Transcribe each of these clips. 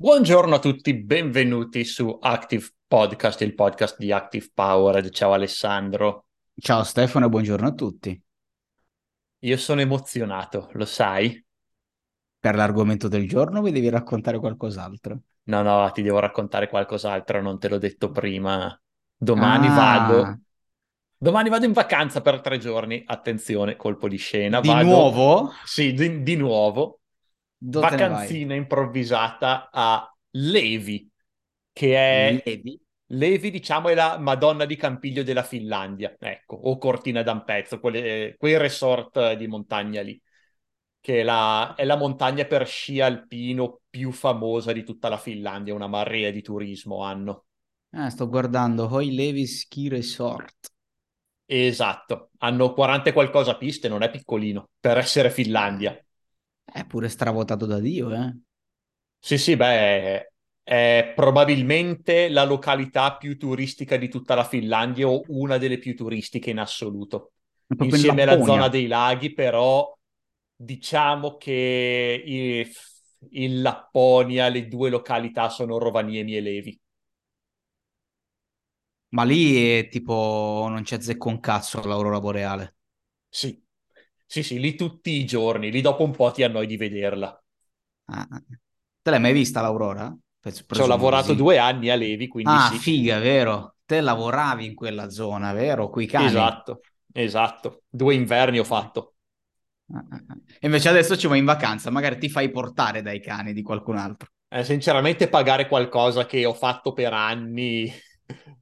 Buongiorno a tutti, benvenuti su Active Podcast, il podcast di Active Power. Ciao Alessandro. Ciao Stefano buongiorno a tutti. Io sono emozionato, lo sai? Per l'argomento del giorno vi devi raccontare qualcos'altro? No, no, ti devo raccontare qualcos'altro, non te l'ho detto prima. Domani ah. vado. Domani vado in vacanza per tre giorni. Attenzione, colpo di scena. Di vado... nuovo? Sì, di, di nuovo dove vacanzina improvvisata a Levi, che è... Levi? Levi, diciamo, è la Madonna di Campiglio della Finlandia, ecco, o Cortina d'Ampezzo, quelle, quei resort di montagna lì, che è la, è la montagna per sci alpino più famosa di tutta la Finlandia, una marea di turismo hanno. Ah, sto guardando, Hoi Levi Ski Resort. Esatto, hanno 40 e qualcosa piste, non è piccolino, per essere Finlandia. È pure stravotato da Dio, eh? Sì, sì, beh, è probabilmente la località più turistica di tutta la Finlandia o una delle più turistiche in assoluto. Insieme alla zona dei laghi, però diciamo che in, in Lapponia le due località sono Rovaniemi e Levi. Ma lì è tipo non c'è zecco un cazzo all'aurora boreale. Sì, sì, sì, lì tutti i giorni, lì dopo un po' ti annoi di vederla. Ah, te l'hai mai vista l'Aurora? Ci ho lavorato due anni a Levi, quindi ah, sì. figa, vero? Te lavoravi in quella zona, vero? Quei cani. Esatto, esatto. Due inverni ho fatto. Ah, ah, ah. E invece adesso ci vai in vacanza, magari ti fai portare dai cani di qualcun altro. Eh, sinceramente pagare qualcosa che ho fatto per anni...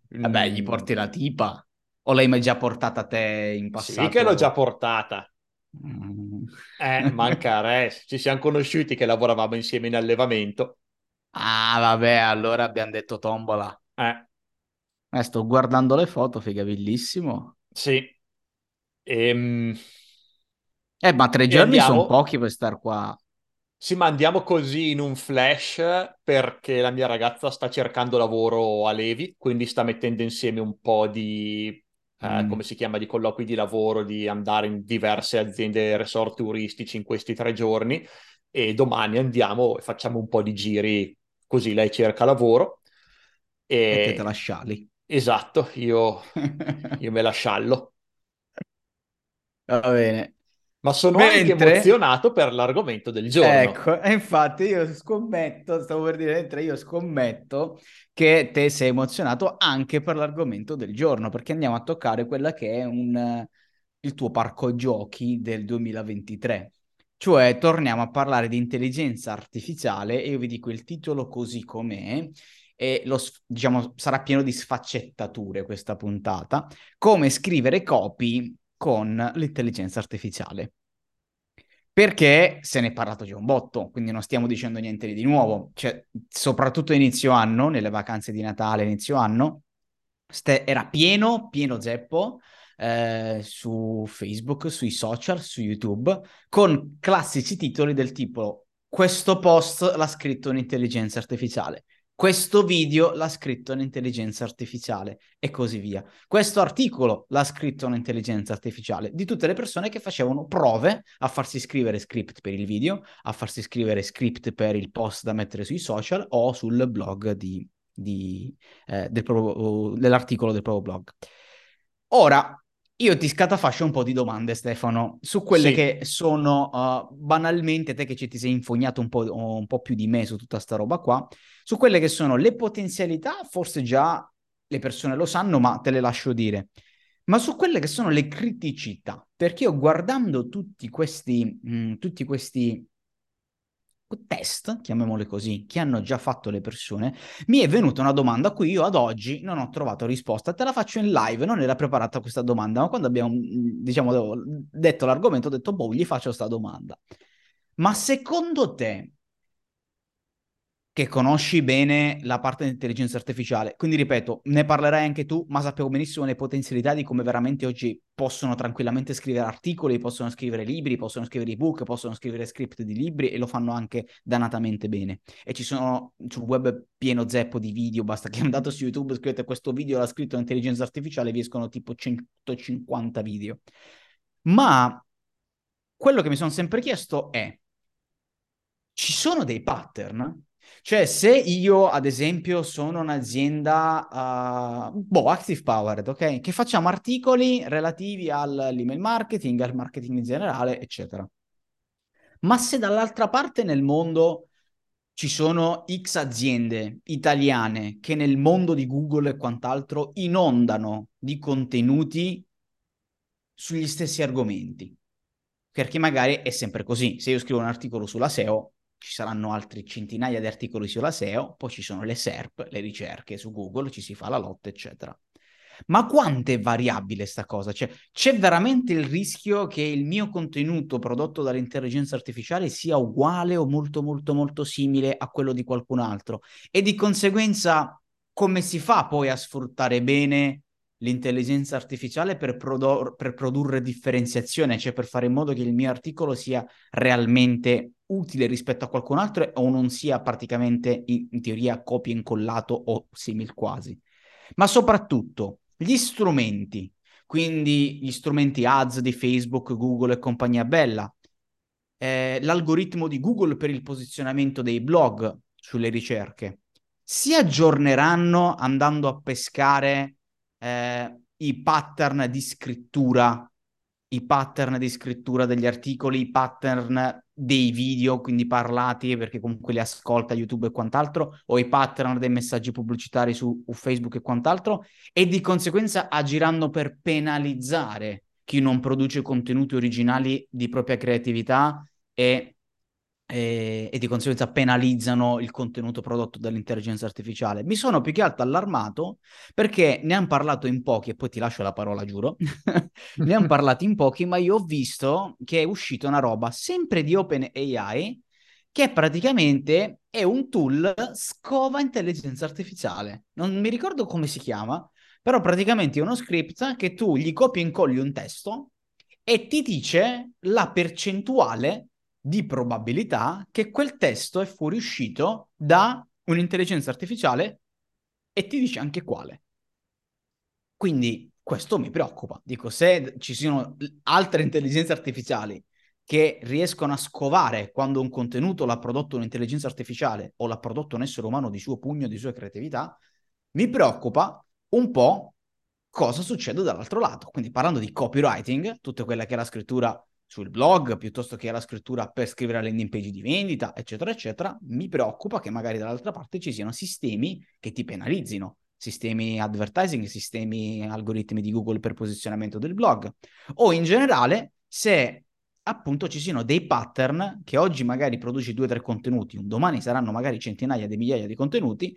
Vabbè, gli porti la tipa? O l'hai mai già portata te in passato? Sì che l'ho già portata. Mm. Eh, manca res. Ci siamo conosciuti che lavoravamo insieme in allevamento. Ah, vabbè, allora abbiamo detto tombola. Eh. eh sto guardando le foto, figa, bellissimo. Sì. Ehm... Eh, ma tre giorni andiamo... sono pochi per star qua. Sì, ma andiamo così in un flash perché la mia ragazza sta cercando lavoro a Levi, quindi sta mettendo insieme un po' di eh, mm. come si chiama, di colloqui di lavoro, di andare in diverse aziende resort turistici in questi tre giorni e domani andiamo e facciamo un po' di giri così lei cerca lavoro. E, e te te la scialli. Esatto, io, io me la sciallo. Va bene. Ma sono Mentre... anche emozionato per l'argomento del giorno. Ecco, infatti io scommetto, stavo per dire, mentre io scommetto che te sei emozionato anche per l'argomento del giorno, perché andiamo a toccare quella che è un, il tuo parco giochi del 2023. Cioè, torniamo a parlare di intelligenza artificiale e io vi dico il titolo così com'è e lo, diciamo, sarà pieno di sfaccettature questa puntata. Come scrivere copy con l'intelligenza artificiale. Perché se ne è parlato già un botto, quindi non stiamo dicendo niente di nuovo. Cioè, soprattutto inizio anno, nelle vacanze di Natale, inizio anno, ste- era pieno, pieno zeppo eh, su Facebook, sui social, su YouTube, con classici titoli del tipo questo post l'ha scritto un'intelligenza artificiale questo video l'ha scritto un'intelligenza artificiale e così via. Questo articolo l'ha scritto un'intelligenza artificiale di tutte le persone che facevano prove a farsi scrivere script per il video, a farsi scrivere script per il post da mettere sui social o sul blog di, di, eh, del proprio, dell'articolo del proprio blog. Ora, io ti scatafascio un po' di domande, Stefano, su quelle sì. che sono uh, banalmente, te che ci ti sei infognato un po', un po' più di me su tutta sta roba qua, su quelle che sono le potenzialità, forse già le persone lo sanno, ma te le lascio dire, ma su quelle che sono le criticità, perché io guardando tutti questi, mh, mm, tutti questi test, chiamiamole così, che hanno già fatto le persone, mi è venuta una domanda a cui io ad oggi non ho trovato risposta. Te la faccio in live, non era preparata questa domanda, ma quando abbiamo, diciamo, detto l'argomento, ho detto, boh, gli faccio questa domanda. Ma secondo te che conosci bene la parte di intelligenza artificiale. Quindi ripeto, ne parlerai anche tu, ma sappiamo benissimo le potenzialità di come veramente oggi possono tranquillamente scrivere articoli, possono scrivere libri, possono scrivere ebook, possono scrivere script di libri e lo fanno anche dannatamente bene. E ci sono sul web pieno zeppo di video, basta che andate su YouTube, scrivete questo video, l'ha scritto l'intelligenza artificiale, vi escono tipo 150 video. Ma quello che mi sono sempre chiesto è, ci sono dei pattern Cioè, se io, ad esempio, sono un'azienda, uh, boh, Active Powered, ok? Che facciamo articoli relativi all'email marketing, al marketing in generale, eccetera. Ma se dall'altra parte nel mondo ci sono X aziende italiane che nel mondo di Google e quant'altro inondano di contenuti sugli stessi argomenti, perché magari è sempre così. Se io scrivo un articolo sulla SEO, ci saranno altri centinaia di articoli sulla SEO, poi ci sono le SERP, le ricerche su Google, ci si fa la lotta, eccetera. Ma quanto è variabile sta cosa? Cioè, c'è veramente il rischio che il mio contenuto prodotto dall'intelligenza artificiale sia uguale o molto molto molto simile a quello di qualcun altro? E di conseguenza come si fa poi a sfruttare bene l'intelligenza artificiale per, prodo- per produrre differenziazione, cioè per fare in modo che il mio articolo sia realmente utile rispetto a qualcun altro o non sia praticamente in, teoria copia e incollato o simil quasi. Ma soprattutto gli strumenti, quindi gli strumenti ads di Facebook, Google e compagnia bella, eh, l'algoritmo di Google per il posizionamento dei blog sulle ricerche, si aggiorneranno andando a pescare eh, i pattern di scrittura, i pattern di scrittura degli articoli, i pattern dei video, quindi parlati, perché comunque li ascolta YouTube e quant'altro, o i pattern dei messaggi pubblicitari su, Facebook e quant'altro, e di conseguenza agiranno per penalizzare chi non produce contenuti originali di propria creatività e e, e, di conseguenza penalizzano il contenuto prodotto dall'intelligenza artificiale. Mi sono più che altro allarmato perché ne hanno parlato in pochi, e poi ti lascio la parola, giuro. ne hanno parlato in pochi, ma io ho visto che è uscita una roba sempre di OpenAI che praticamente è un tool scova intelligenza artificiale. Non mi ricordo come si chiama, però praticamente è uno script che tu gli copi e incolli un testo e ti dice la percentuale di probabilità che quel testo è fuoriuscito da un'intelligenza artificiale e ti dice anche quale. Quindi questo mi preoccupa. Dico, se ci sono altre intelligenze artificiali che riescono a scovare quando un contenuto l'ha prodotto un'intelligenza artificiale o l'ha prodotto un essere umano di suo pugno, di sua creatività, mi preoccupa un po' cosa succede dall'altro lato. Quindi parlando di copywriting, tutta quella che è la scrittura sul blog piuttosto che alla scrittura per scrivere alle landing page di vendita, eccetera, eccetera, mi preoccupa che magari dall'altra parte ci siano sistemi che ti penalizzino, sistemi advertising, sistemi algoritmi di Google per posizionamento del blog, o in generale se appunto ci siano dei pattern che oggi magari produci due o tre contenuti, un domani saranno magari centinaia di migliaia di contenuti,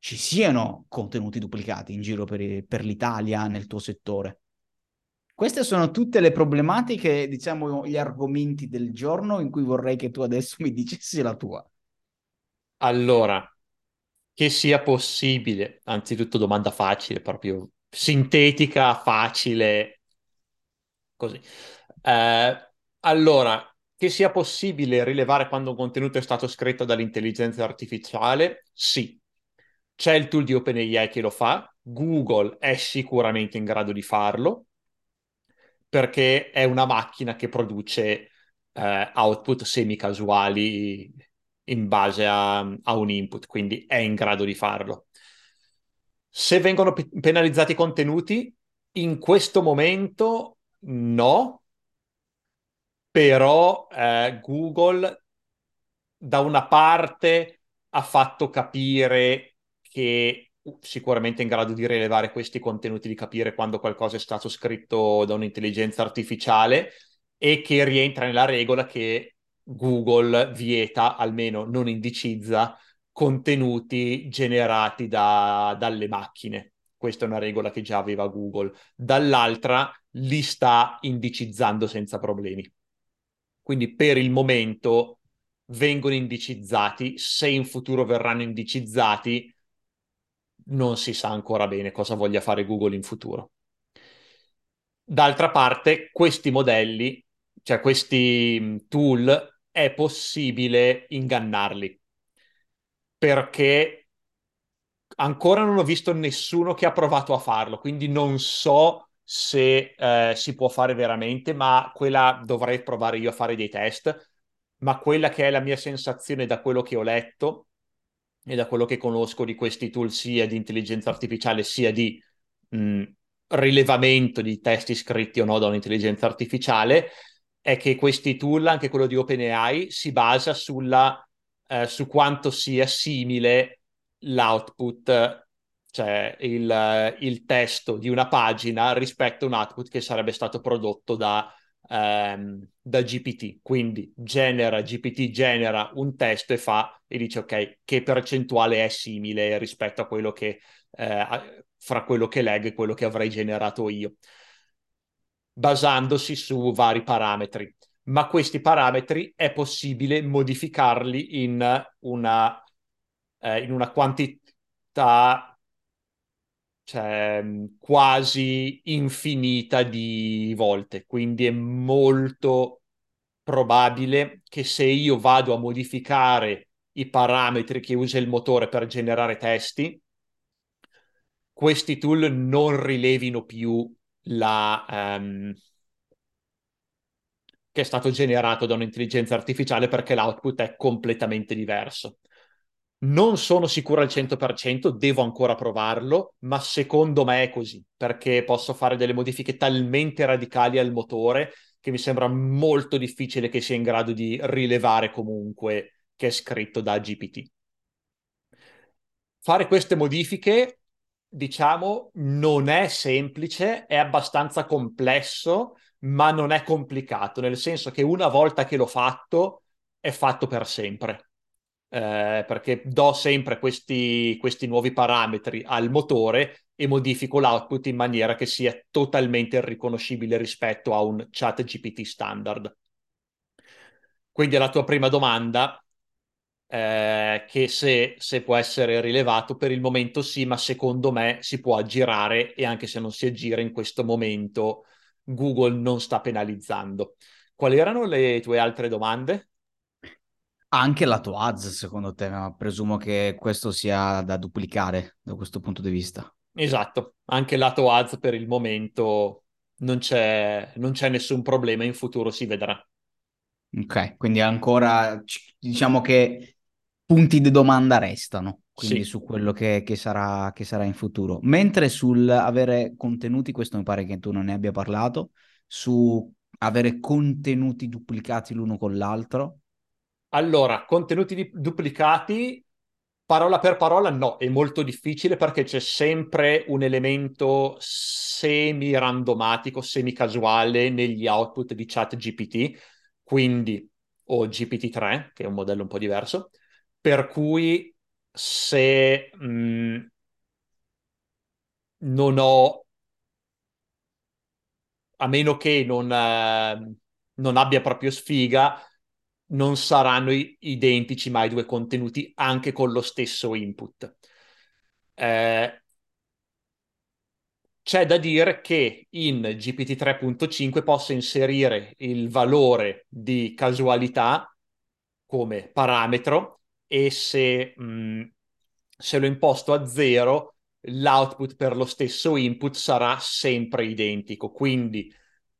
ci siano contenuti duplicati in giro per, per l'Italia nel tuo settore. Queste sono tutte le problematiche, diciamo, gli argomenti del giorno in cui vorrei che tu adesso mi dicessi la tua. Allora, che sia possibile, anzitutto domanda facile, proprio sintetica, facile, così. Eh, allora, che sia possibile rilevare quando un contenuto è stato scritto dall'intelligenza artificiale? Sì. C'è il tool di OpenAI che lo fa, Google è sicuramente in grado di farlo perché è una macchina che produce eh, output semi-casuali in base a, a, un input, quindi è in grado di farlo. Se vengono pe- penalizzati i contenuti, in questo momento no, però eh, Google da una parte ha fatto capire che sicuramente in grado di rilevare questi contenuti, di capire quando qualcosa è stato scritto da un'intelligenza artificiale e che rientra nella regola che Google vieta, almeno non indicizza, contenuti generati da, dalle macchine. Questa è una regola che già aveva Google. Dall'altra li sta indicizzando senza problemi. Quindi per il momento vengono indicizzati, se in futuro verranno indicizzati, non si sa ancora bene cosa voglia fare Google in futuro. D'altra parte, questi modelli, cioè questi mm, tool, è possibile ingannarli perché ancora non ho visto nessuno che ha provato a farlo, quindi non so se eh, si può fare veramente, ma quella dovrei provare io a fare dei test. Ma quella che è la mia sensazione da quello che ho letto e da quello che conosco di questi tool sia di intelligenza artificiale sia di mh, rilevamento di testi scritti o no da un'intelligenza artificiale, è che questi tool, anche quello di OpenAI, si basa sulla, eh, su quanto sia simile l'output, cioè il, il, testo di una pagina rispetto a un output che sarebbe stato prodotto da, ehm, da GPT. Quindi genera, GPT genera un testo e fa e dice ok, che percentuale è simile rispetto a quello che eh, fra quello che leggo e quello che avrei generato io, basandosi su vari parametri. Ma questi parametri è possibile modificarli in una, eh, in una quantità cioè, quasi infinita di volte. Quindi è molto probabile che se io vado a modificare i parametri che usa il motore per generare testi, questi tool non rilevino più la, um, che è stato generato da un'intelligenza artificiale perché l'output è completamente diverso. Non sono sicuro al 100%, devo ancora provarlo, ma secondo me è così, perché posso fare delle modifiche talmente radicali al motore che mi sembra molto difficile che sia in grado di rilevare comunque che è scritto da GPT. Fare queste modifiche diciamo, non è semplice, è abbastanza complesso, ma non è complicato, nel senso che una volta che l'ho fatto, è fatto per sempre. Eh, perché do sempre questi, questi nuovi parametri al motore e modifico l'output in maniera che sia totalmente riconoscibile rispetto a un chat GPT standard. Quindi alla tua prima domanda, eh, che se, se, può essere rilevato per il momento sì, ma secondo me si può aggirare e anche se non si aggira in questo momento Google non sta penalizzando. Quali erano le tue altre domande? Anche lato ads, secondo te, ma presumo che questo sia da duplicare da questo punto di vista. Esatto, anche lato ads per il momento non c'è, non c'è nessun problema, in futuro si vedrà. Ok, quindi ancora diciamo che punti di domanda restano, quindi sì. su quello che, che, sarà, che sarà in futuro. Mentre sul avere contenuti, questo mi pare che tu non ne abbia parlato, su avere contenuti duplicati l'uno con l'altro. Allora, contenuti di- duplicati, parola per parola, no, è molto difficile perché c'è sempre un elemento semi-randomatico, semi-casuale negli output di chat GPT, quindi o GPT-3, che è un modello un po' diverso, per cui se mh, mm, non ho, a meno che non, eh, non abbia proprio sfiga, non saranno identici mai due contenuti anche con lo stesso input. Eh, c'è da dire che in GPT 3.5 posso inserire il valore di casualità come parametro e se, mh, mm, se lo imposto a zero, l'output per lo stesso input sarà sempre identico. Quindi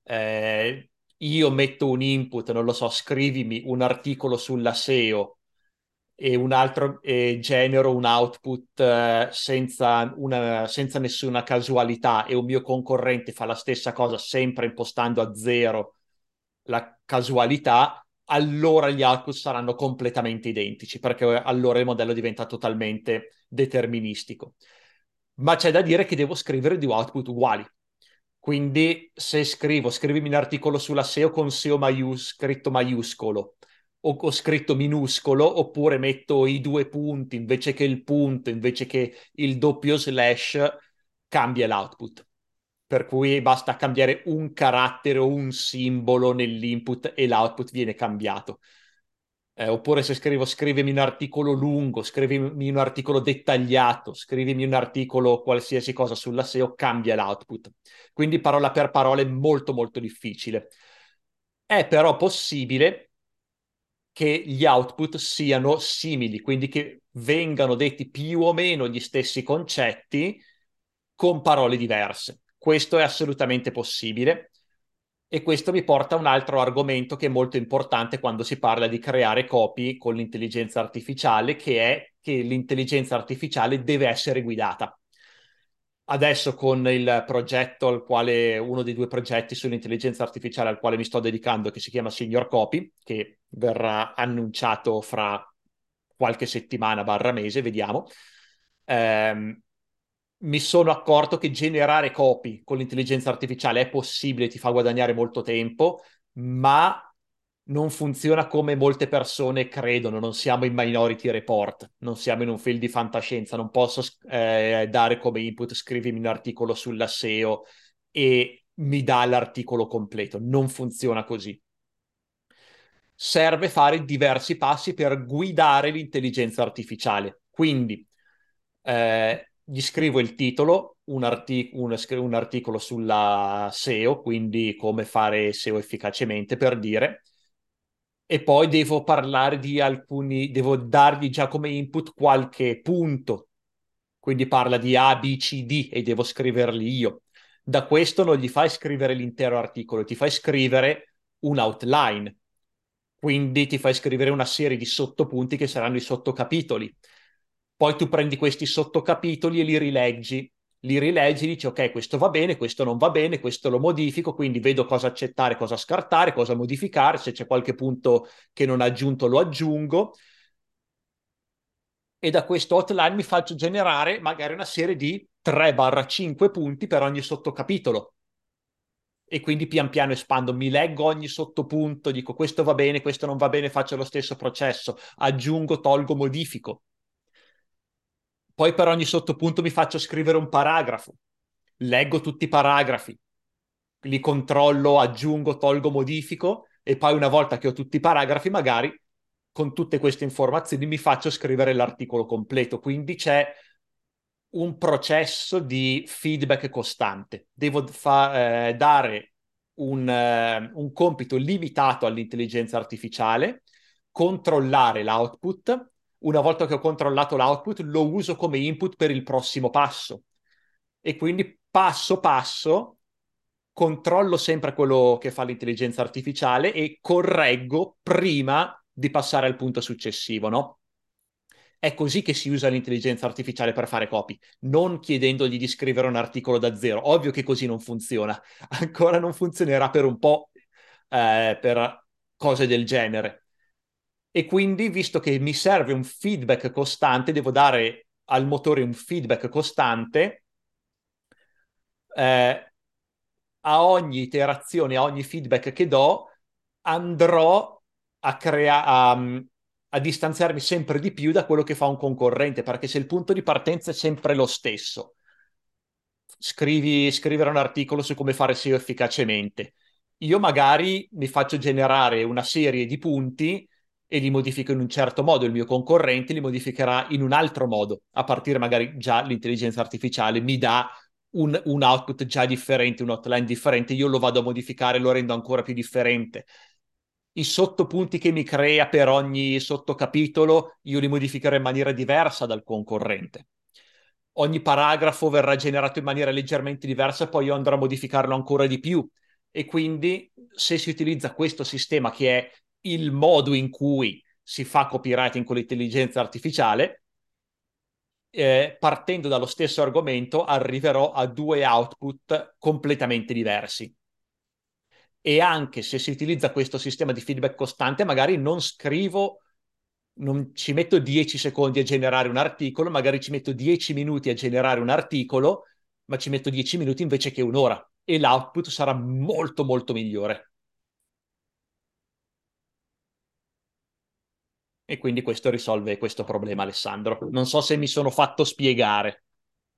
eh, io metto un input, non lo so, scrivimi un articolo sulla SEO e un altro e genero un output eh, senza, una, senza nessuna casualità e un mio concorrente fa la stessa cosa sempre impostando a zero la casualità, allora gli output saranno completamente identici, perché allora il modello diventa totalmente deterministico. Ma c'è da dire che devo scrivere due output uguali. Quindi se scrivo, scrivimi un articolo sulla SEO con SEO maius- scritto maiuscolo o, o scritto minuscolo, oppure metto i due punti invece che il punto, invece che il doppio slash, cambia l'output per cui basta cambiare un carattere o un simbolo nell'input e l'output viene cambiato. Eh, oppure se scrivo scrivimi un articolo lungo, scrivimi un articolo dettagliato, scrivimi un articolo qualsiasi cosa sulla SEO, cambia l'output. Quindi parola per parola è molto molto difficile. È però possibile che gli output siano simili, quindi che vengano detti più o meno gli stessi concetti con parole diverse. Questo è assolutamente possibile e questo mi porta a un altro argomento che è molto importante quando si parla di creare copy con l'intelligenza artificiale, che è che l'intelligenza artificiale deve essere guidata. Adesso con il progetto al quale, uno dei due progetti sull'intelligenza artificiale al quale mi sto dedicando, che si chiama Senior Copy, che verrà annunciato fra qualche settimana barra mese, vediamo. Ehm, mi sono accorto che generare copy con l'intelligenza artificiale è possibile, ti fa guadagnare molto tempo, ma non funziona come molte persone credono, non siamo in Minority Report, non siamo in un film di fantascienza, non posso eh, dare come input scrivimi un articolo sulla SEO e mi dà l'articolo completo, non funziona così. Serve fare diversi passi per guidare l'intelligenza artificiale. Quindi eh, gli scrivo il titolo, un, artic- un, un articolo sulla SEO, quindi come fare SEO efficacemente per dire e poi devo parlare di alcuni, devo dargli già come input qualche punto, quindi parla di A, B, C, D e devo scriverli io. Da questo non gli fai scrivere l'intero articolo, ti fai scrivere un outline, quindi ti fai scrivere una serie di sottopunti che saranno i sottocapitoli. Poi tu prendi questi sottocapitoli e li rileggi. Li rileggi, dici ok, questo va bene, questo non va bene, questo lo modifico, quindi vedo cosa accettare, cosa scartare, cosa modificare, se c'è qualche punto che non ho aggiunto lo aggiungo. E da questo hotline mi faccio generare magari una serie di 3-5 punti per ogni sottocapitolo. E quindi pian piano espando, mi leggo ogni sottopunto, dico questo va bene, questo non va bene, faccio lo stesso processo, aggiungo, tolgo, modifico poi per ogni sottopunto mi faccio scrivere un paragrafo, leggo tutti i paragrafi, li controllo, aggiungo, tolgo, modifico e poi una volta che ho tutti i paragrafi magari con tutte queste informazioni mi faccio scrivere l'articolo completo. Quindi c'è un processo di feedback costante. Devo fa- eh, dare un, eh, un compito limitato all'intelligenza artificiale, controllare l'output una volta che ho controllato l'output, lo uso come input per il prossimo passo. E quindi passo passo controllo sempre quello che fa l'intelligenza artificiale e correggo prima di passare al punto successivo, no? È così che si usa l'intelligenza artificiale per fare copy, non chiedendogli di scrivere un articolo da zero. Ovvio che così non funziona, ancora non funzionerà per un po' eh, per cose del genere e quindi, visto che mi serve un feedback costante, devo dare al motore un feedback costante, eh, a ogni iterazione, a ogni feedback che do, andrò a, crea- a, a distanziarmi sempre di più da quello che fa un concorrente, perché se il punto di partenza è sempre lo stesso, scrivi, scrivere un articolo su come fare SEO efficacemente, io magari mi faccio generare una serie di punti e li modifico in un certo modo, il mio concorrente li modificherà in un altro modo, a partire magari già l'intelligenza artificiale mi dà un, un output già differente, un outline differente, io lo vado a modificare, lo rendo ancora più differente. I sottopunti che mi crea per ogni sottocapitolo, io li modificherò in maniera diversa dal concorrente. Ogni paragrafo verrà generato in maniera leggermente diversa, poi io andrò a modificarlo ancora di più. E quindi se si utilizza questo sistema che è il modo in cui si fa copywriting con l'intelligenza artificiale, eh, partendo dallo stesso argomento arriverò a due output completamente diversi. E anche se si utilizza questo sistema di feedback costante, magari non scrivo, non ci metto 10 secondi a generare un articolo, magari ci metto 10 minuti a generare un articolo, ma ci metto 10 minuti invece che un'ora e l'output sarà molto molto migliore. E quindi questo risolve questo problema, Alessandro. Non so se mi sono fatto spiegare.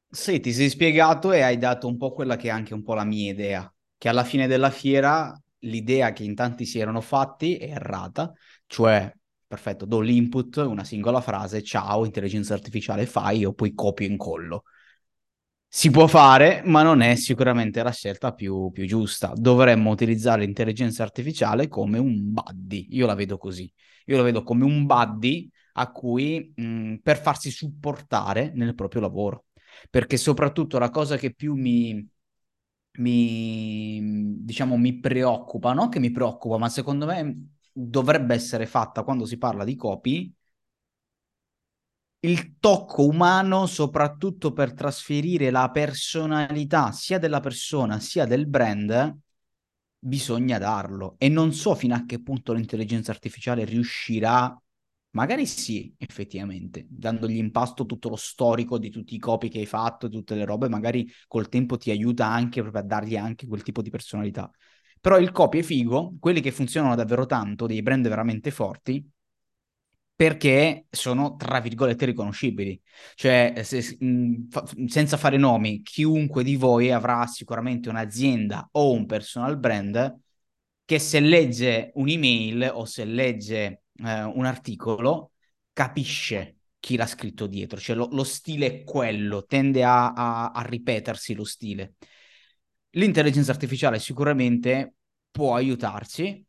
Sì, ti sei spiegato e hai dato un po' quella che è anche un po' la mia idea, che alla fine della fiera l'idea che in tanti si erano fatti è errata, cioè, perfetto, do l'input, una singola frase, ciao, intelligenza artificiale, fai, io poi copio e incollo. Si può fare, ma non è sicuramente la scelta più, più giusta. Dovremmo utilizzare l'intelligenza artificiale come un buddy, io la vedo così io lo vedo come un buddy a cui mh, per farsi supportare nel proprio lavoro. Perché soprattutto la cosa che più mi, mi diciamo mi preoccupa, non che mi preoccupa, ma secondo me dovrebbe essere fatta quando si parla di copy il tocco umano, soprattutto per trasferire la personalità sia della persona sia del brand, bisogna darlo. E non so fino a che punto l'intelligenza artificiale riuscirà, magari sì, effettivamente, dandogli in pasto tutto lo storico di tutti i copy che hai fatto, tutte le robe, magari col tempo ti aiuta anche proprio a dargli anche quel tipo di personalità. Però il copy è figo, quelli che funzionano davvero tanto, dei brand veramente forti, perché sono, tra virgolette, riconoscibili. Cioè, se, mh, fa, senza fare nomi, chiunque di voi avrà sicuramente un'azienda o un personal brand che se legge un'email o se legge eh, un articolo, capisce chi l'ha scritto dietro. Cioè, lo, lo stile è quello, tende a, a, a ripetersi lo stile. L'intelligenza artificiale sicuramente può aiutarci,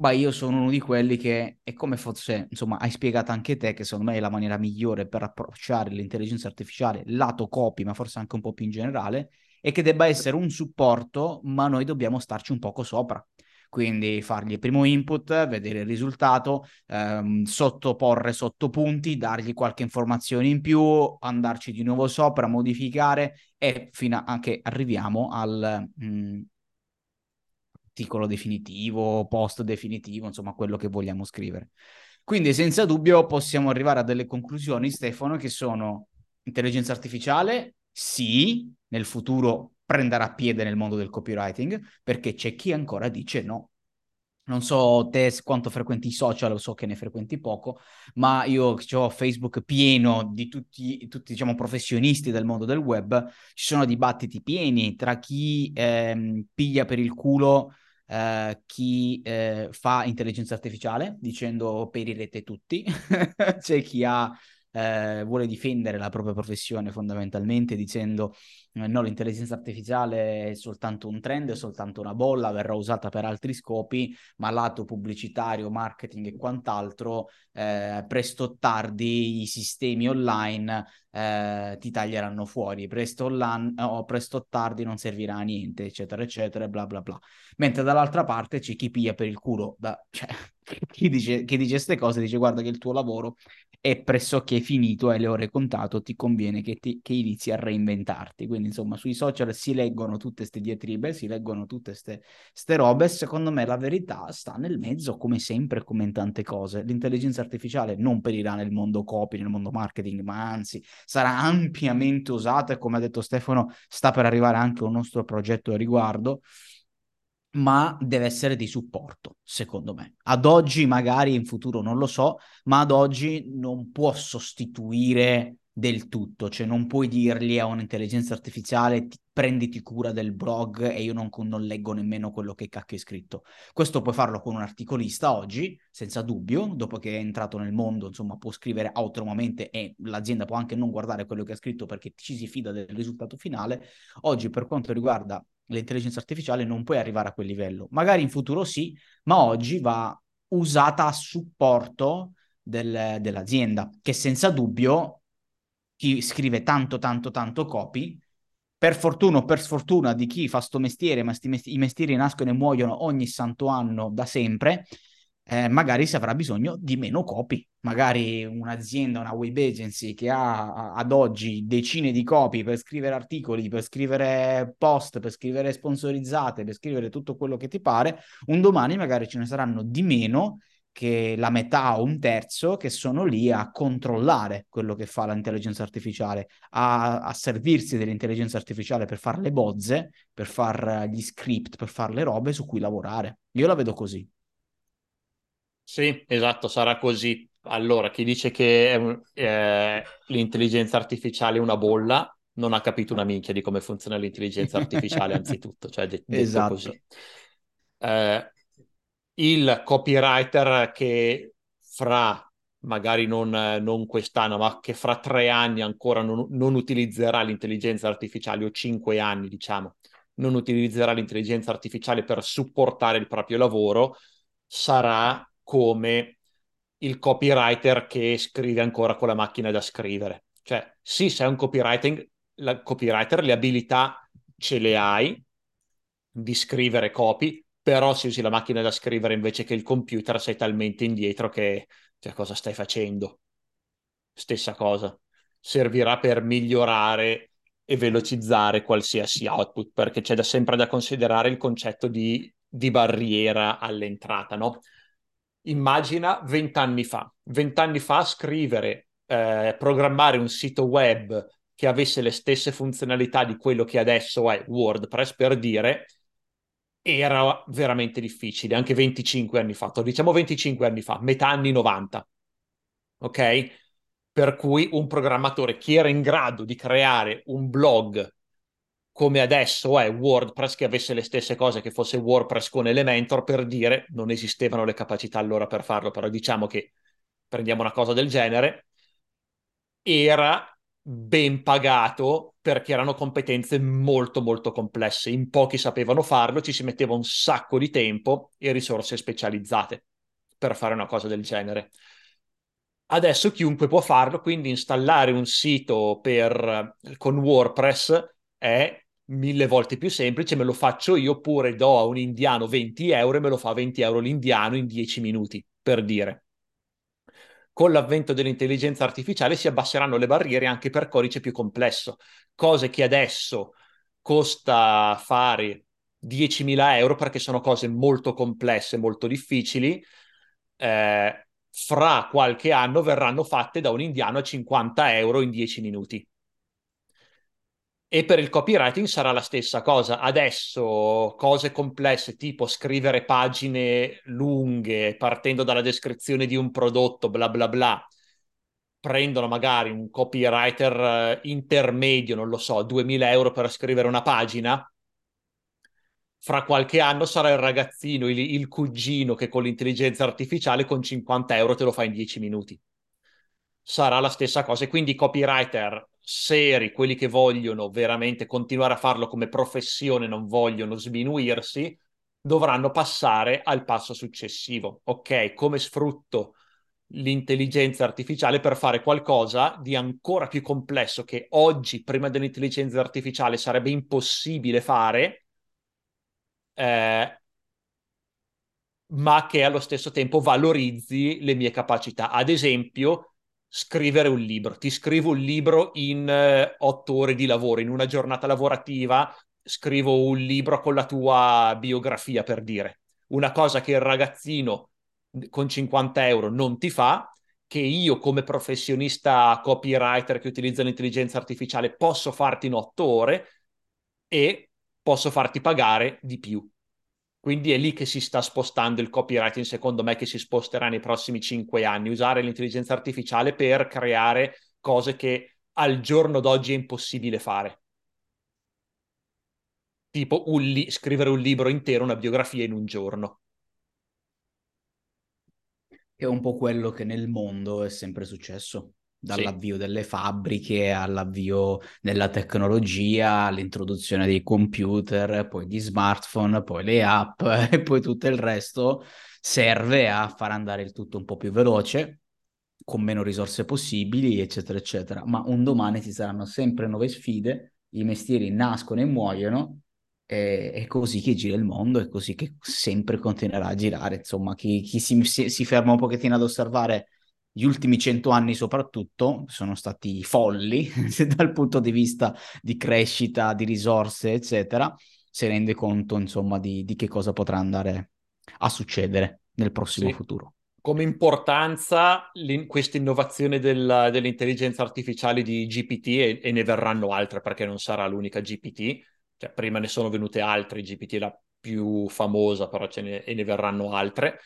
ma io sono uno di quelli che è come fosse, insomma, hai spiegato anche te che secondo me è la maniera migliore per approcciare l'intelligenza artificiale, lato copy, ma forse anche un po' più in generale, e che debba essere un supporto, ma noi dobbiamo starci un poco sopra. Quindi fargli il primo input, vedere il risultato, ehm, sottoporre sottopunti, dargli qualche informazione in più, andarci di nuovo sopra, modificare e fino a che arriviamo al, mh, mm, articolo definitivo, post definitivo, insomma quello che vogliamo scrivere. Quindi senza dubbio possiamo arrivare a delle conclusioni, Stefano, che sono intelligenza artificiale, sì, nel futuro prenderà piede nel mondo del copywriting, perché c'è chi ancora dice no. Non so te quanto frequenti i social, so che ne frequenti poco, ma io ho Facebook pieno di tutti, tutti diciamo, professionisti del mondo del web. Ci sono dibattiti pieni tra chi ehm, piglia per il culo Uh, chi uh, fa intelligenza artificiale dicendo perirete tutti, c'è chi ha, uh, vuole difendere la propria professione fondamentalmente dicendo no, l'intelligenza artificiale è soltanto un trend, è soltanto una bolla, verrà usata per altri scopi, ma lato pubblicitario, marketing e quant'altro, presto o tardi i sistemi online eh, ti taglieranno fuori, presto, o presto o tardi non servirà a niente, eccetera, eccetera, bla bla bla. Mentre dall'altra parte c'è chi piglia per il culo, da, cioè, chi dice queste cose dice guarda che il tuo lavoro è pressoché finito, hai le ore contato, ti conviene che, ti, che inizi a reinventarti. Quindi insomma sui social si leggono tutte queste diatribe, si leggono tutte queste robe, secondo me la verità sta nel mezzo come sempre, come in tante cose. L'intelligenza artificiale non perirà nel mondo copy, nel mondo marketing, ma anzi sarà ampiamente usata e come ha detto Stefano sta per arrivare anche un nostro progetto a riguardo ma deve essere di supporto, secondo me. Ad oggi, magari in futuro non lo so, ma ad oggi non può sostituire del tutto, cioè non puoi dirgli a un'intelligenza artificiale prenditi cura del blog e io non, non, leggo nemmeno quello che cacchio è scritto. Questo puoi farlo con un articolista oggi, senza dubbio, dopo che è entrato nel mondo, insomma, può scrivere autonomamente e l'azienda può anche non guardare quello che ha scritto perché ci si fida del risultato finale. Oggi, per quanto riguarda l'intelligenza artificiale, non puoi arrivare a quel livello. Magari in futuro sì, ma oggi va usata a supporto del, dell'azienda, che senza dubbio chi scrive tanto, tanto, tanto copy, per fortuna o per sfortuna di chi fa sto mestiere, ma mesti- i mestieri nascono e muoiono ogni santo anno da sempre, eh, magari si avrà bisogno di meno copy. Magari un'azienda, una web agency che ha ad oggi decine di copy per scrivere articoli, per scrivere post, per scrivere sponsorizzate, per scrivere tutto quello che ti pare, un domani magari ce ne saranno di meno che la metà o un terzo che sono lì a controllare quello che fa l'intelligenza artificiale, a, a servirsi dell'intelligenza artificiale per fare le bozze, per fare gli script, per fare le robe su cui lavorare. Io la vedo così. Sì, esatto, sarà così. Allora, chi dice che eh, l'intelligenza artificiale è una bolla non ha capito una minchia di come funziona l'intelligenza artificiale, anzitutto, cioè de- esatto. così. Eh, il copywriter che fra magari non, non, quest'anno, ma che fra tre anni ancora non, non, utilizzerà l'intelligenza artificiale o cinque anni, diciamo, non utilizzerà l'intelligenza artificiale per supportare il proprio lavoro, sarà come il copywriter che scrive ancora con la macchina da scrivere. Cioè, sì, sei un copywriting, la, copywriter, le abilità ce le hai di scrivere copy, però se usi la macchina da scrivere invece che il computer sei talmente indietro che cioè, cosa stai facendo? stessa cosa. Servirà per migliorare e velocizzare qualsiasi output, perché c'è da sempre da considerare il concetto di, di barriera all'entrata, no? Immagina vent'anni fa. Vent'anni fa scrivere, eh, programmare un sito web che avesse le stesse funzionalità di quello che adesso è WordPress, per dire, era veramente difficile, anche 25 anni fa, diciamo 25 anni fa, metà anni 90. Ok? Per cui un programmatore che era in grado di creare un blog come adesso è WordPress che avesse le stesse cose che fosse WordPress con Elementor, per dire, non esistevano le capacità allora per farlo, però diciamo che prendiamo una cosa del genere, era ben pagato perché erano competenze molto molto complesse, in pochi sapevano farlo, ci si metteva un sacco di tempo e risorse specializzate per fare una cosa del genere. Adesso chiunque può farlo, quindi installare un sito per, con WordPress è mille volte più semplice, me lo faccio io oppure do a un indiano 20 euro e me lo fa 20 euro l'indiano in 10 minuti, per dire. Con l'avvento dell'intelligenza artificiale si abbasseranno le barriere anche per codice più complesso, cose che adesso costa fare 10.000 euro perché sono cose molto complesse, molto difficili. Eh, fra qualche anno verranno fatte da un indiano a 50 euro in 10 minuti. E per il copywriting sarà la stessa cosa. Adesso cose complesse tipo scrivere pagine lunghe partendo dalla descrizione di un prodotto, bla bla bla, prendono magari un copywriter eh, intermedio, non lo so, 2000 euro per scrivere una pagina. Fra qualche anno sarà il ragazzino, il, il cugino che con l'intelligenza artificiale con 50 euro te lo fa in 10 minuti sarà la stessa cosa. E quindi i copywriter seri, quelli che vogliono veramente continuare a farlo come professione, non vogliono sminuirsi, dovranno passare al passo successivo. Ok, come sfrutto l'intelligenza artificiale per fare qualcosa di ancora più complesso che oggi, prima dell'intelligenza artificiale, sarebbe impossibile fare, eh, ma che allo stesso tempo valorizzi le mie capacità. Ad esempio, scrivere un libro. Ti scrivo un libro in eh, otto ore di lavoro, in una giornata lavorativa, scrivo un libro con la tua biografia, per dire. Una cosa che il ragazzino con 50 euro non ti fa, che io come professionista copywriter che utilizza l'intelligenza artificiale posso farti in otto ore e posso farti pagare di più. Quindi è lì che si sta spostando il copywriting, secondo me, che si sposterà nei prossimi cinque anni, usare l'intelligenza artificiale per creare cose che al giorno d'oggi è impossibile fare. Tipo un li- scrivere un libro intero, una biografia in un giorno. È un po' quello che nel mondo è sempre successo dall'avvio sì. delle fabbriche all'avvio della tecnologia, all'introduzione dei computer, poi di smartphone, poi le app e poi tutto il resto serve a far andare il tutto un po' più veloce, con meno risorse possibili, eccetera, eccetera. Ma un domani ci saranno sempre nuove sfide, i mestieri nascono e muoiono, e è così che gira il mondo, è così che sempre continuerà a girare. Insomma, chi, chi si, si, si ferma un pochettino ad osservare gli ultimi cento anni soprattutto sono stati folli dal punto di vista di crescita, di risorse, eccetera, si rende conto, insomma, di, di che cosa potrà andare a succedere nel prossimo sì. futuro. Come importanza questa innovazione del, dell'intelligenza artificiale di GPT e, e, ne verranno altre perché non sarà l'unica GPT, cioè prima ne sono venute altre, GPT è la più famosa, però ce ne, e ne verranno altre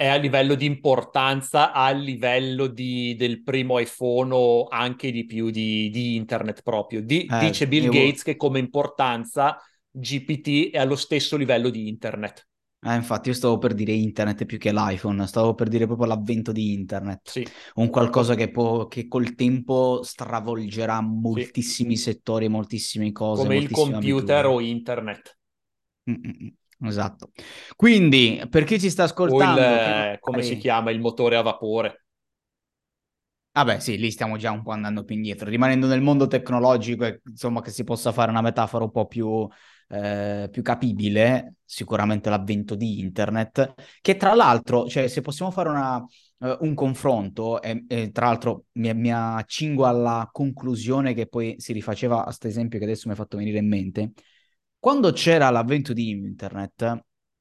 è a livello di importanza, a livello di, del primo iPhone o anche di più di, di internet proprio. Di, eh, dice Bill Gates che come importanza GPT è allo stesso livello di internet. Eh, infatti io stavo per dire internet più che l'iPhone, stavo per dire proprio l'avvento di internet, sì. un qualcosa che, può, che col tempo stravolgerà moltissimi sì. settori, moltissime cose. Come il computer abitudini. o internet. Mm-mm. Esatto. Quindi, per chi ci sta ascoltando... Il, che... come si chiama? Il motore a vapore. Vabbè, sì, lì stiamo già un po' andando più indietro, rimanendo nel mondo tecnologico, insomma, che si possa fare una metafora un po' più, eh, più capibile, sicuramente l'avvento di internet, che tra l'altro, cioè, se possiamo fare una, uh, un confronto, e, e, tra l'altro mi, mi accingo alla conclusione che poi si rifaceva a questo esempio che adesso mi ha fatto venire in mente, quando c'era l'avvento di internet,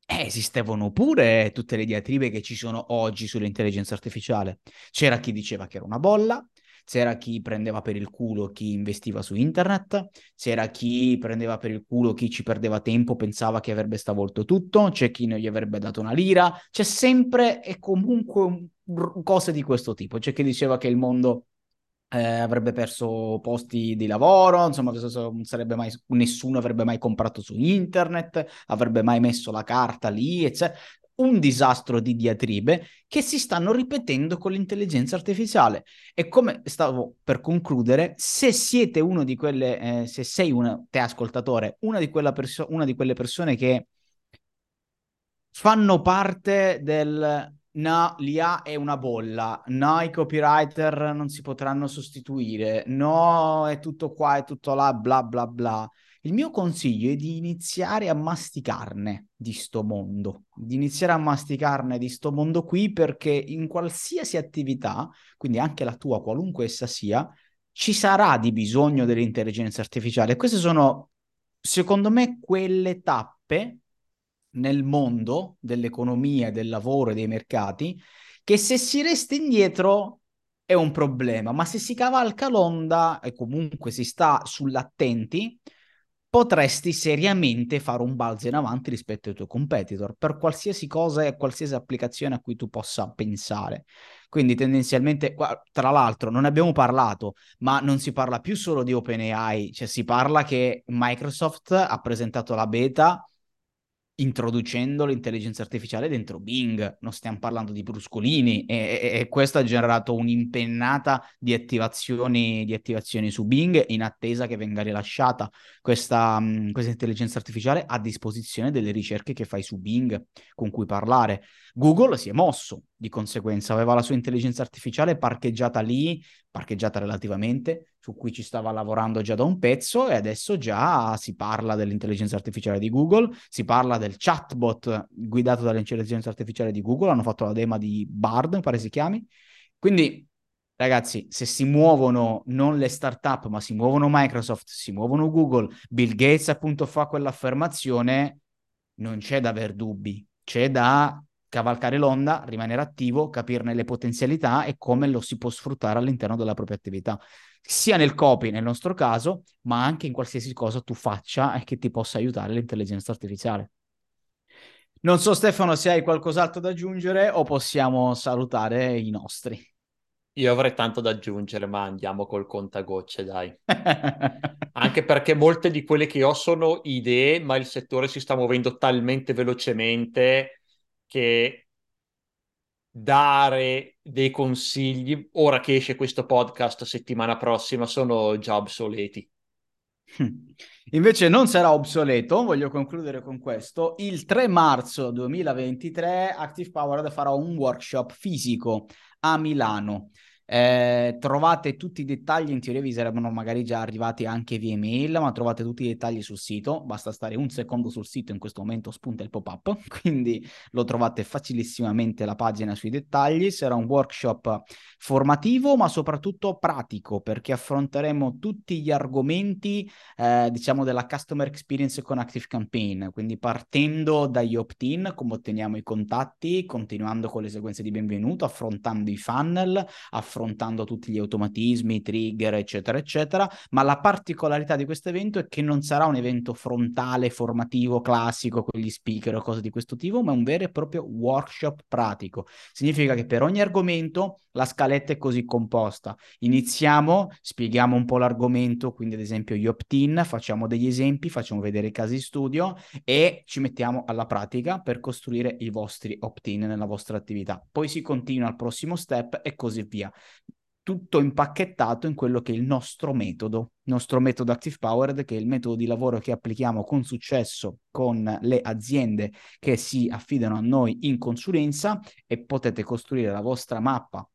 eh, esistevano pure tutte le diatribe che ci sono oggi sull'intelligenza artificiale. C'era chi diceva che era una bolla, c'era chi prendeva per il culo chi investiva su internet, c'era chi prendeva per il culo chi ci perdeva tempo, pensava che avrebbe stavolto tutto, c'è chi non gli avrebbe dato una lira, c'è sempre e comunque cose di questo tipo. C'è chi diceva che il mondo eh, avrebbe perso posti di lavoro, insomma, mai, nessuno avrebbe mai comprato su internet, avrebbe mai messo la carta lì, eccetera. Un disastro di diatribe che si stanno ripetendo con l'intelligenza artificiale. E come stavo per concludere, se siete uno di quelle, eh, se sei una, te ascoltatore, una di, perso- una di quelle persone che fanno parte del No, l'IA è una bolla. No, i copywriter non si potranno sostituire. No, è tutto qua, è tutto là, bla bla bla. Il mio consiglio è di iniziare a masticarne di sto mondo, di iniziare a masticarne di sto mondo qui perché in qualsiasi attività, quindi anche la tua, qualunque essa sia, ci sarà di bisogno dell'intelligenza artificiale. Queste sono, secondo me, quelle tappe nel mondo dell'economia, del lavoro e dei mercati, che se si resta indietro è un problema, ma se si cavalca l'onda e comunque si sta sull'attenti, potresti seriamente fare un balzo in avanti rispetto ai tuoi competitor per qualsiasi cosa e qualsiasi applicazione a cui tu possa pensare. Quindi tendenzialmente, tra l'altro, non abbiamo parlato, ma non si parla più solo di OpenAI, cioè si parla che Microsoft ha presentato la beta introducendo l'intelligenza artificiale dentro Bing, non stiamo parlando di bruscolini e, e, questo ha generato un'impennata di attivazioni, di attivazioni su Bing in attesa che venga rilasciata questa, questa intelligenza artificiale a disposizione delle ricerche che fai su Bing con cui parlare. Google si è mosso, di conseguenza aveva la sua intelligenza artificiale parcheggiata lì, parcheggiata relativamente, su cui ci stava lavorando già da un pezzo e adesso già si parla dell'intelligenza artificiale di Google, si parla del chatbot guidato dall'intelligenza artificiale di Google, hanno fatto la demo di Bard, mi pare si chiami. Quindi ragazzi, se si muovono non le startup, ma si muovono Microsoft, si muovono Google, Bill Gates appunto fa quell'affermazione, non c'è da aver dubbi, c'è da cavalcare l'onda, rimanere attivo, capirne le potenzialità e come lo si può sfruttare all'interno della propria attività, sia nel copy nel nostro caso, ma anche in qualsiasi cosa tu faccia e che ti possa aiutare l'intelligenza artificiale. Non so Stefano se hai qualcos'altro da aggiungere o possiamo salutare i nostri. Io avrei tanto da aggiungere, ma andiamo col contagocce, dai. Anche perché molte di quelle che ho sono idee, ma il settore si sta muovendo talmente velocemente che dare dei consigli, ora che esce questo podcast settimana prossima, sono già obsoleti. Invece non sarà obsoleto, voglio concludere con questo. Il 3 marzo 2023 Active Powered farà un workshop fisico a Milano eh, trovate tutti i dettagli, in teoria vi sarebbero magari già arrivati anche via email, ma trovate tutti i dettagli sul sito, basta stare un secondo sul sito, in questo momento spunta il pop-up, quindi lo trovate facilissimamente la pagina sui dettagli, sarà un workshop formativo ma soprattutto pratico perché affronteremo tutti gli argomenti eh, diciamo della customer experience con Active Campaign, quindi partendo dagli opt-in, come otteniamo i contatti, continuando con le sequenze di benvenuto, affrontando i funnel, affrontando affrontando tutti gli automatismi, trigger, eccetera, eccetera, ma la particolarità di questo evento è che non sarà un evento frontale, formativo, classico, con gli speaker o cose di questo tipo, ma un vero e proprio workshop pratico. Significa che per ogni argomento la scaletta è così composta. Iniziamo, spieghiamo un po' l'argomento, quindi ad esempio gli opt-in, facciamo degli esempi, facciamo vedere i casi studio e ci mettiamo alla pratica per costruire i vostri opt-in nella vostra attività. Poi si continua al prossimo step e così via tutto impacchettato in quello che è il nostro metodo, il nostro metodo Active Powered, che è il metodo di lavoro che applichiamo con successo con le aziende che si affidano a noi in consulenza e potete costruire la vostra mappa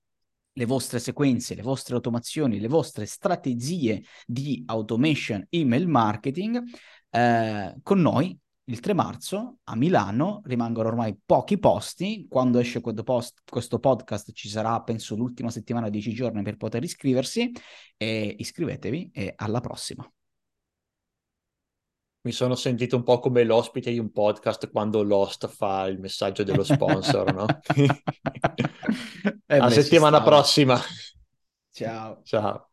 le vostre sequenze, le vostre automazioni, le vostre strategie di automation email marketing eh, con noi il 3 marzo a Milano rimangono ormai pochi posti. Quando esce questo, post, questo podcast ci sarà, penso, l'ultima settimana, 10 giorni per poter iscriversi. E iscrivetevi e alla prossima. Mi sono sentito un po' come l'ospite di un podcast quando Lost fa il messaggio dello sponsor, no? eh beh, settimana prossima. Ciao. Ciao.